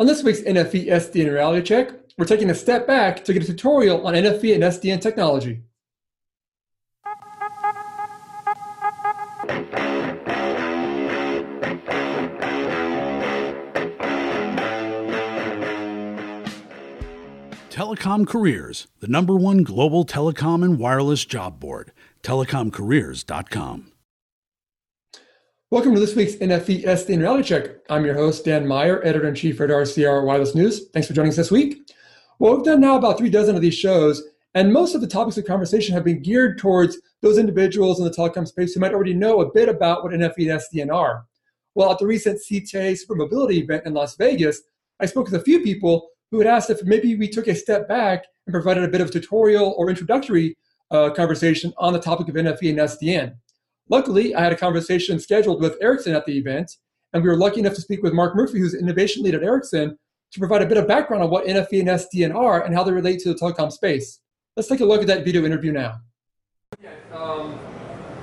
On this week's NFV SDN Reality Check, we're taking a step back to get a tutorial on NFV and SDN technology. Telecom Careers, the number one global telecom and wireless job board, telecomcareers.com. Welcome to this week's NFV SDN Reality Check. I'm your host, Dan Meyer, editor in chief at RCR Wireless News. Thanks for joining us this week. Well, we've done now about three dozen of these shows, and most of the topics of conversation have been geared towards those individuals in the telecom space who might already know a bit about what NFV and SDN are. Well, at the recent CTIA Super Mobility event in Las Vegas, I spoke with a few people who had asked if maybe we took a step back and provided a bit of tutorial or introductory uh, conversation on the topic of NFV and SDN. Luckily, I had a conversation scheduled with Ericsson at the event, and we were lucky enough to speak with Mark Murphy, who's innovation lead at Ericsson, to provide a bit of background on what NFV and SDN are and how they relate to the telecom space. Let's take a look at that video interview now. Yeah, um,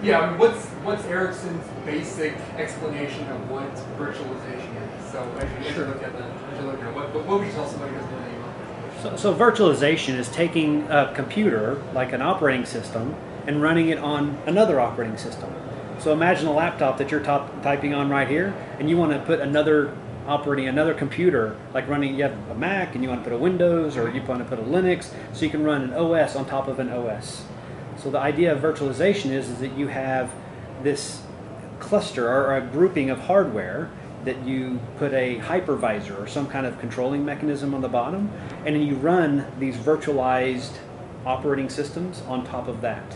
yeah I mean, what's, what's Ericsson's basic explanation of what virtualization is? So as you, as you look at that, as you look at it, what, what would you tell somebody who's doing so, so virtualization is taking a computer, like an operating system, and running it on another operating system. So imagine a laptop that you're top, typing on right here, and you want to put another operating another computer, like running, you have a Mac and you want to put a Windows or you want to put a Linux, so you can run an OS on top of an OS. So the idea of virtualization is, is that you have this cluster or a grouping of hardware that you put a hypervisor or some kind of controlling mechanism on the bottom, and then you run these virtualized operating systems on top of that.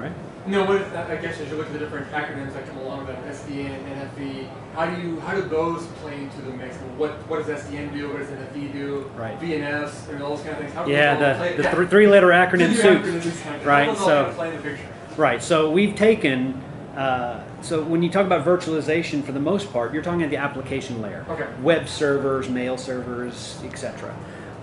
Right. No, what I guess as you look at the different acronyms that come along with that, SDN, NFV, how do you how do those play into the mix? What what does SDN do? What does NFV do? Right. VNS and all those kind of things. How yeah, the, the th three letter acronym soup. Right. So. Right. So we've taken. Uh, so when you talk about virtualization, for the most part, you're talking about the application layer. Okay. Web servers, mail servers, etc.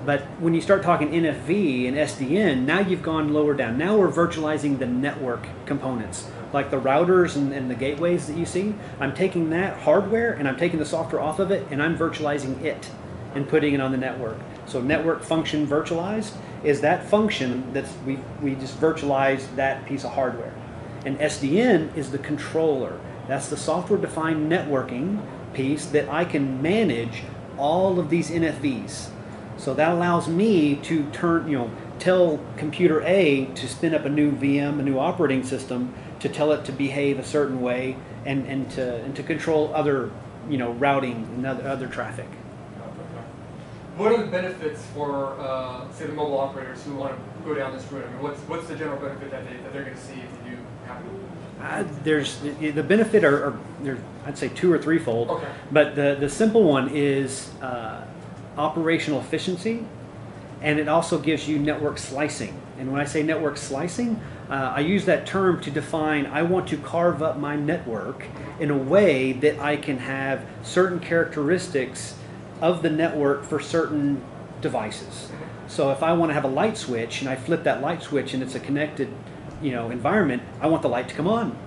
But when you start talking NFV and SDN, now you've gone lower down. Now we're virtualizing the network components, like the routers and, and, the gateways that you see. I'm taking that hardware and I'm taking the software off of it and I'm virtualizing it and putting it on the network. So network function virtualized is that function that we we just virtualized that piece of hardware. And SDN is the controller. That's the software defined networking piece that I can manage all of these NFVs so that allows me to turn, you know, tell computer A to spin up a new VM, a new operating system, to tell it to behave a certain way, and, and to and to control other, you know, routing and other, other traffic. What are the benefits for, uh, say, the mobile operators who want to go down this route? I mean, what's what's the general benefit that, they, that they're going to see if they do happen? Uh, there's the, benefit are, are there, I'd say two or threefold. Okay. But the the simple one is. Uh, operational efficiency, and it also gives you network slicing. And when I say network slicing, uh, I use that term to define I want to carve up my network in a way that I can have certain characteristics of the network for certain devices. So if I want to have a light switch and I flip that light switch and it's a connected, you know, environment, I want the light to come on.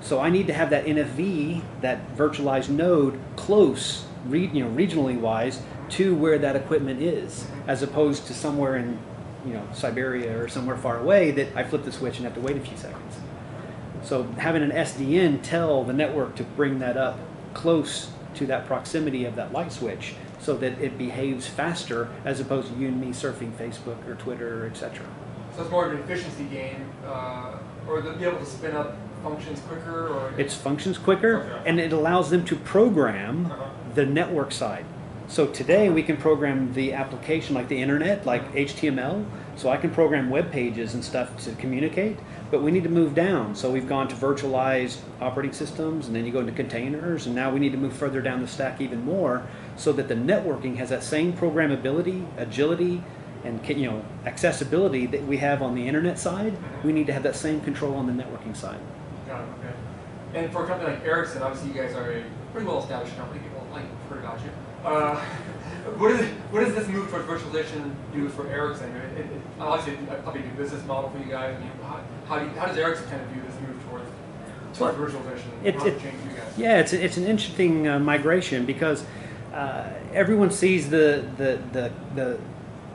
So I need to have that NFV, that virtualized node, close, you know, regionally wise, to where that equipment is, as opposed to somewhere in, you know, Siberia or somewhere far away that I flip the switch and have to wait a few seconds. So having an SDN tell the network to bring that up close to that proximity of that light switch so that it behaves faster as opposed to you and me surfing Facebook or Twitter, etc. So it's more of an efficiency gain, uh, or to be able to spin up functions quicker, or it's functions quicker, okay. and it allows them to program uh-huh. The network side. So today we can program the application like the internet, like HTML. So I can program web pages and stuff to communicate, but we need to move down. So we've gone to virtualized operating systems, and then you go into containers, and now we need to move further down the stack even more, so that the networking has that same programmability, agility, and you know accessibility that we have on the internet side. We need to have that same control on the networking side. Got it. Okay. And for a company like Ericsson, obviously you guys are a pretty well established company. You. Uh, what, is, what does this move towards virtualization do for Ericsson? It, it, it, obviously, probably a new business model for you guys. I mean, how, how, do you, how does Ericsson kind of view this move towards, towards virtualization? It, it, yeah, it's, it's an interesting uh, migration because uh, everyone sees the, the, the, the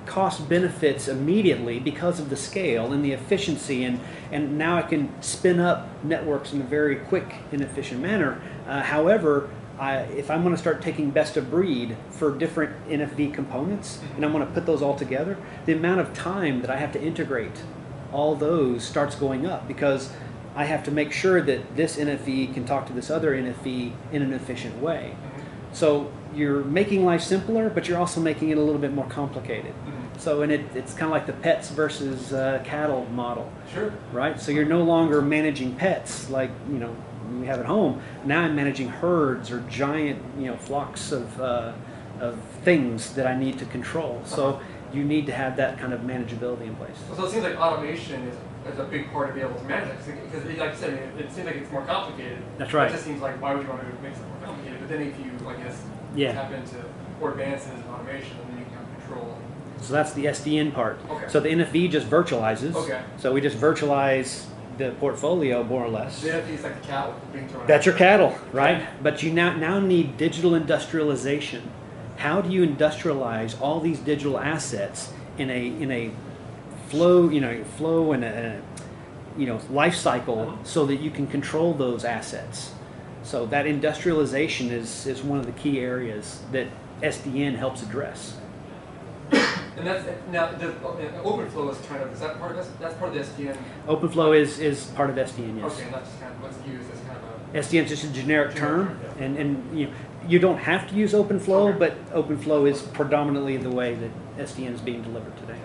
cost benefits immediately because of the scale and the efficiency and, and now I can spin up networks in a very quick and efficient manner. Uh, however, I, if I'm going to start taking best of breed for different NFV components mm-hmm. and I'm going to put those all together, the amount of time that I have to integrate all those starts going up because I have to make sure that this NFV can talk to this other NFV in an efficient way. Mm-hmm. So you're making life simpler, but you're also making it a little bit more complicated. Mm-hmm. So, and it, it's kind of like the pets versus uh, cattle model, Sure. right? So you're no longer managing pets like you know we have at home. Now I'm managing herds or giant you know flocks of uh, of things that I need to control. So you need to have that kind of manageability in place. So it seems like automation is, is a big part to be able to manage it because, like you said, it, it seems like it's more complicated. That's right. It just seems like why would you want to make it more complicated? But then if you, I guess, Yeah. tap into more advances in automation, then you can control. So that's the SDN part. Okay. So the NFV just virtualizes. Okay. So we just virtualize the portfolio more or less. The NFV is like cattle. That's your cattle, right? But you now now need digital industrialization. How do you industrialize all these digital assets in a in a flow, you know, flow and a, a you know life cycle so that you can control those assets? So that industrialization is is one of the key areas that SDN helps address. And that's now the uh, OpenFlow is kind of is that part of this? That's part of the SDN. OpenFlow is is part of SDN, yes. Okay, and that's just kind of what's used as kind of a. SDN is just a generic term, Generic, yeah. and, and you, you don't have to use OpenFlow, Okay. but OpenFlow is predominantly the way that SDN is being delivered today.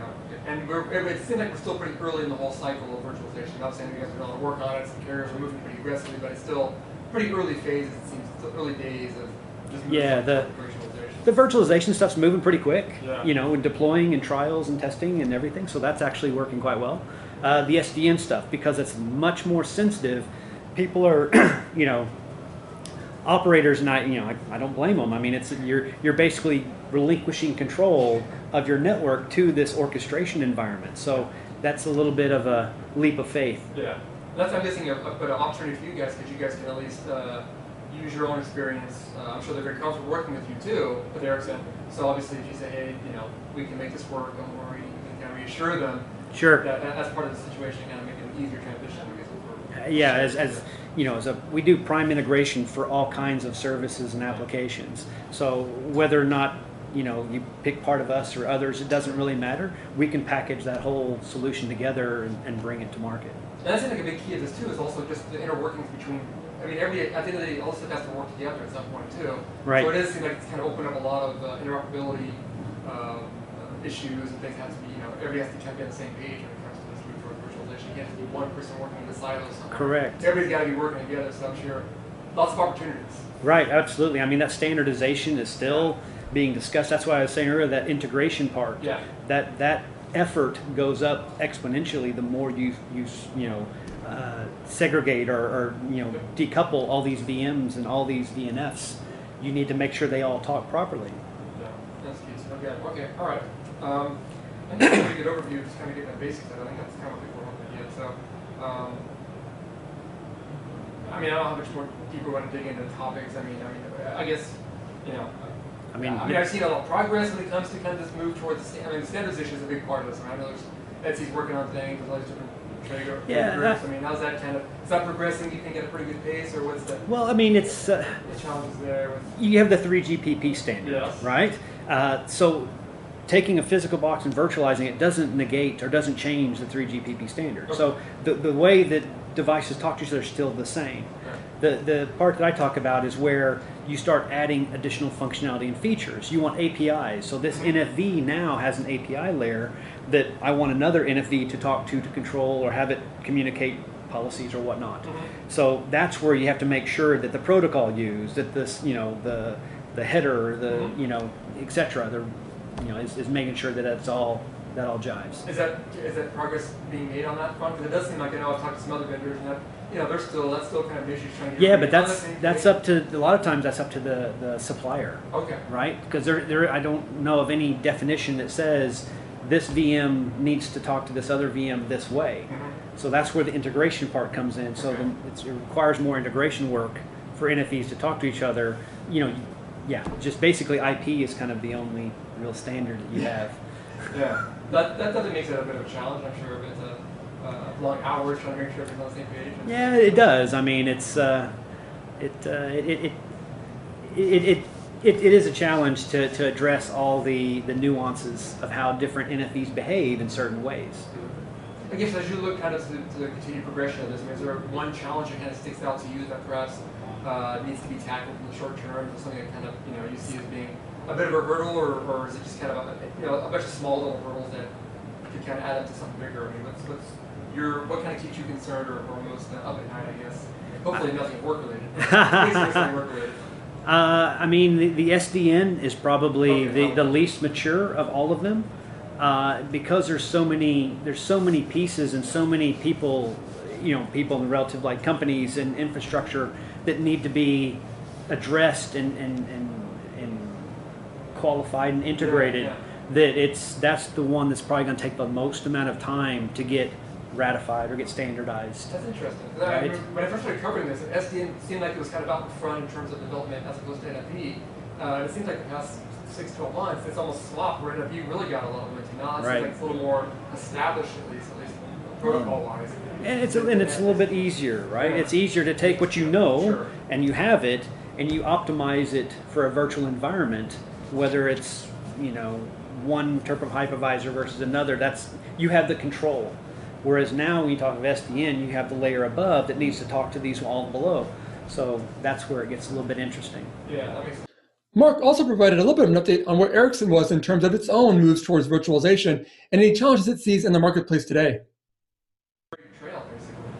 And we're, it seems like we're still pretty early in the whole cycle of virtualization. I'm not saying you guys are going to work on it, some carriers are moving pretty aggressively, but it's still pretty early phases. It seems early days of Yeah, the- virtualization. The virtualization stuff's moving pretty quick, Yeah. you know, and deploying and trials and testing and everything. So that's actually working quite well. Uh, the SDN stuff, because it's much more sensitive, people are, you know, operators, and I, you know, I, I don't blame them. I mean, it's you're you're basically relinquishing control of your network to this orchestration environment. So that's a little bit of a leap of faith. Yeah, that's I'm guessing a, but an opportunity for you guys because you guys can at least uh, use your own experience. Uh, I'm sure they're very comfortable working with you too, with Ericsson. So obviously, if you say, hey, you know, we can make this work, don't worry, you can kind of reassure them Sure. that, that that's part of the situation, kind of make it an easier transition. I guess. Yeah as, as you know as a we do prime integration for all kinds of services and applications so whether or not you know you pick part of us or others it doesn't really matter we can package that whole solution together and, and bring it to market And I think like a big key of this too is also just the inner workings between. I mean, every at the end of the day, all stuff has to work together at some point too. Right. So it does seem like it's kind of opened up a lot of uh, interoperability um, uh, issues and things have to be. You know, everybody has to kind of be on the same page when it comes to this move toward virtualization. You can't just be one person working in the silos. Correct. Everybody's got to be working together. So I'm sure lots of opportunities. right absolutely i mean that standardization is still being discussed that's why i was saying earlier that integration part Yeah. that that effort goes up exponentially the more you you you know uh, segregate or, or you know decouple all these VMs and all these VNFs. You need to make sure they all talk properly. Yeah, that's key. Okay, okay, all right. Um, I think that's a pretty good overview, just kind of getting the basics of it. I think that's kind of what people want to get. So, um, I mean, I don't know how much more deeper want to dig into the topics. I mean, I mean, I guess, you know, I mean, I mean, I've seen a lot of progress when it comes to kind of this move towards. I mean, the standardization is a big part of this. I, mean, I know there's ETSI's working on things with all these different Yeah. I mean, how's that kind of is that progressing? Do you think at a pretty good pace, or what's the, well, I mean, it's uh, the challenges there? With, you have the 3GPP standard, Yes. right? Uh, so taking a physical box and virtualizing it doesn't negate or doesn't change the 3GPP standard. So the, the way that devices talk to each other still the same. The, the part that I talk about is where you start adding additional functionality and features. You want APIs. So this mm-hmm. NFV now has an API layer that I want another NFV to talk to to control or have it communicate policies or whatnot. Mm-hmm. So that's where you have to make sure that the protocol used, that this, you know, the the header, the mm-hmm. you know, etc. The you know is, is making sure that it's all that all jives. Is that is that progress being made on that front? Because it does seem like I know I've talked to some other vendors and that you know they're still that's still kind of issues trying to Yeah, but that's that's up to a lot of times that's up to the the supplier. Okay. right? Because there, there, I don't know of any definition that says this VM needs to talk to this other VM this way. Mhm. So that's where the integration part comes in. So Okay. the, it's, it requires more integration work for NFVs to talk to each other. You know, yeah, just basically IP is kind of the only real standard that you have. Yeah, that, that definitely makes it a bit of a challenge, I'm sure, but uh, uh, long hours trying to make sure everyone's on the same page. Yeah, it does. I mean, it's uh, it, uh, it, it, it, it, it, it, is a challenge to, to address all the, the nuances of how different NFVs behave in certain ways. I guess as you look kind of to, to the continued progression of this, I mean, is there one challenge that kind of sticks out to you that perhaps uh, needs to be tackled in the short term? Something that kind of you know you see as being a bit of a hurdle, or, or is it just kind of a, you know a bunch of small little hurdles that could kind of add up to something bigger? I mean, what's what's your what kind of keeps you concerned or, or most up at night? I guess. Hopefully nothing work related. Work related. Uh, I mean, the, the SDN is probably Okay. the, the least mature of all of them uh, because there's so many there's so many pieces and so many people, you know, people in relative like companies and infrastructure that need to be addressed and and, and, and qualified and integrated. yeah. That it's that's the one that's probably going to take the most amount of time to get ratified or get standardized. That's interesting. I Right. remember when I first started covering this, SDN seemed like it was kind of out in front in terms of development as opposed to NFV. Uh, it seems like the past six, 12 months, it's almost swapped where NFV really got a lot of momentum. Now it Right. seems like it's a little more established, at least, at least protocol wise. And it's a, and it's a little bit easier, right? Yeah. It's easier to take what you know Sure. and you have it, and you optimize it for a virtual environment, whether it's you know one type of hypervisor versus another. That's you have the control. Whereas now, when you talk of SDN, you have the layer above that needs to talk to these all below. So that's where it gets a little bit interesting. Yeah, that makes sense. Mark also provided a little bit of an update on where Ericsson was in terms of its own moves towards virtualization and any challenges it sees in the marketplace today.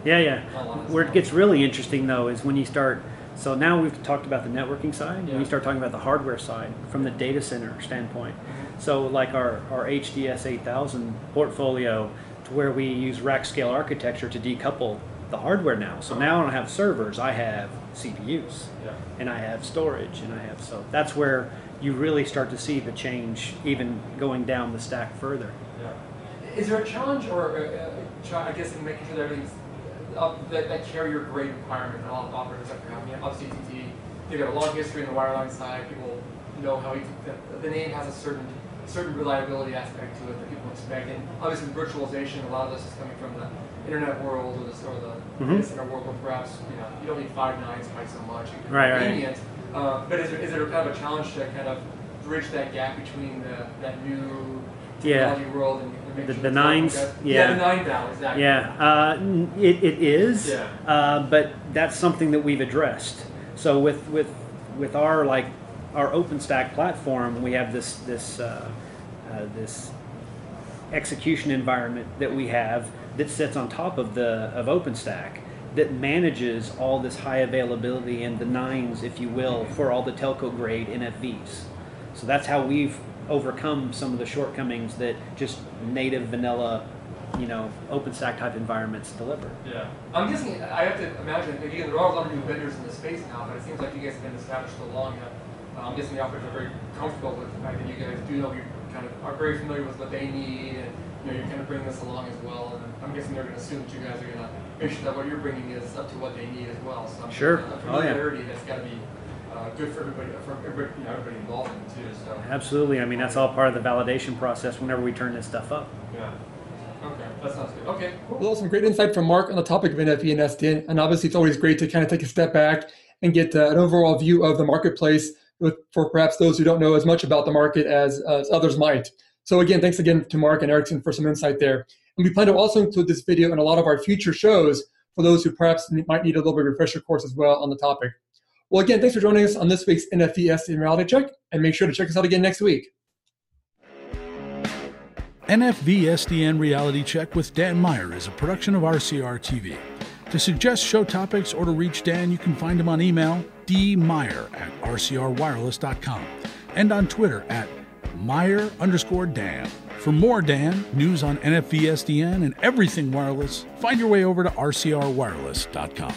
Yeah, yeah. A lot of Where it gets really interesting though is when you start. So now we've talked about the networking side. Yeah. you start talking about the hardware side from the data center standpoint. So like our our HDS 8000 portfolio, to where we use rack scale architecture to decouple the hardware now. So now I don't have servers. I have CPUs, Yeah. and I have storage, and I have so that's where you really start to see the change, even going down the stack further. Yeah. Is there a challenge or I guess in making sure that everything's up, that, that carrier grade requirement that all the operators have? I mean, obviously, TT, they've got a long history in the wireline side. People know how he, the, the name has a certain certain reliability aspect to it that people expect. And obviously, virtualization, a lot of this is coming from the internet world or the, or the data center world where perhaps you know you don't need five nines quite so much. You Right, right. convenient. Uh, but is there, is there kind of a challenge to kind of bridge that gap between the, that new Yeah. technology world and, The- the nines? Yeah. yeah, the nine exactly. Yeah, uh, n- it, it is. Yeah. Uh, but that's something that we've addressed. So with with with our like our OpenStack platform, we have this this uh, uh, this execution environment that we have that sits on top of the of OpenStack that manages all this high availability and the nines, if you will, for all the telco grade NFVs. So that's how we've overcome some of the shortcomings that just native vanilla, you know, OpenStack type environments deliver. Yeah. I'm guessing, I have to imagine, again, there are a lot of new vendors in the space now, but it seems like you guys have been established so long that uh, I'm guessing the operators are very comfortable with the fact that you guys do know you kind of are very familiar with what they need and you know, you're kind of bringing this along as well. And I'm guessing they're going to assume that you guys are going to make sure that what you're bringing is up to what they need as well. So I'm Sure. thinking a Oh, yeah. familiarity that's got to be uh, good for everybody, for everybody, you know, everybody involved in it too. So, Absolutely. I mean, that's all part of the validation process whenever we turn this stuff up. yeah. Okay, that sounds good. Okay, cool. Well, some great insight from Mark on the topic of NFV and SDN. And obviously, it's always great to kind of take a step back and get uh, an overall view of the marketplace with, for perhaps those who don't know as much about the market as, as others might. So, again, thanks again to Mark and Ericsson for some insight there. And we plan to also include this video in a lot of our future shows for those who perhaps might need a little bit of refresher course as well on the topic. Well, again, thanks for joining us on this week's NFV SDN Reality Check, and make sure to check us out again next week. NFV SDN Reality Check with Dan Meyer is a production of RCR TV. To suggest show topics or to reach Dan, you can find him on email dmeyer at rcrwireless.com and on Twitter at Meyer underscore Dan. For more Dan, news on NFV SDN, and everything wireless, find your way over to rcrwireless.com.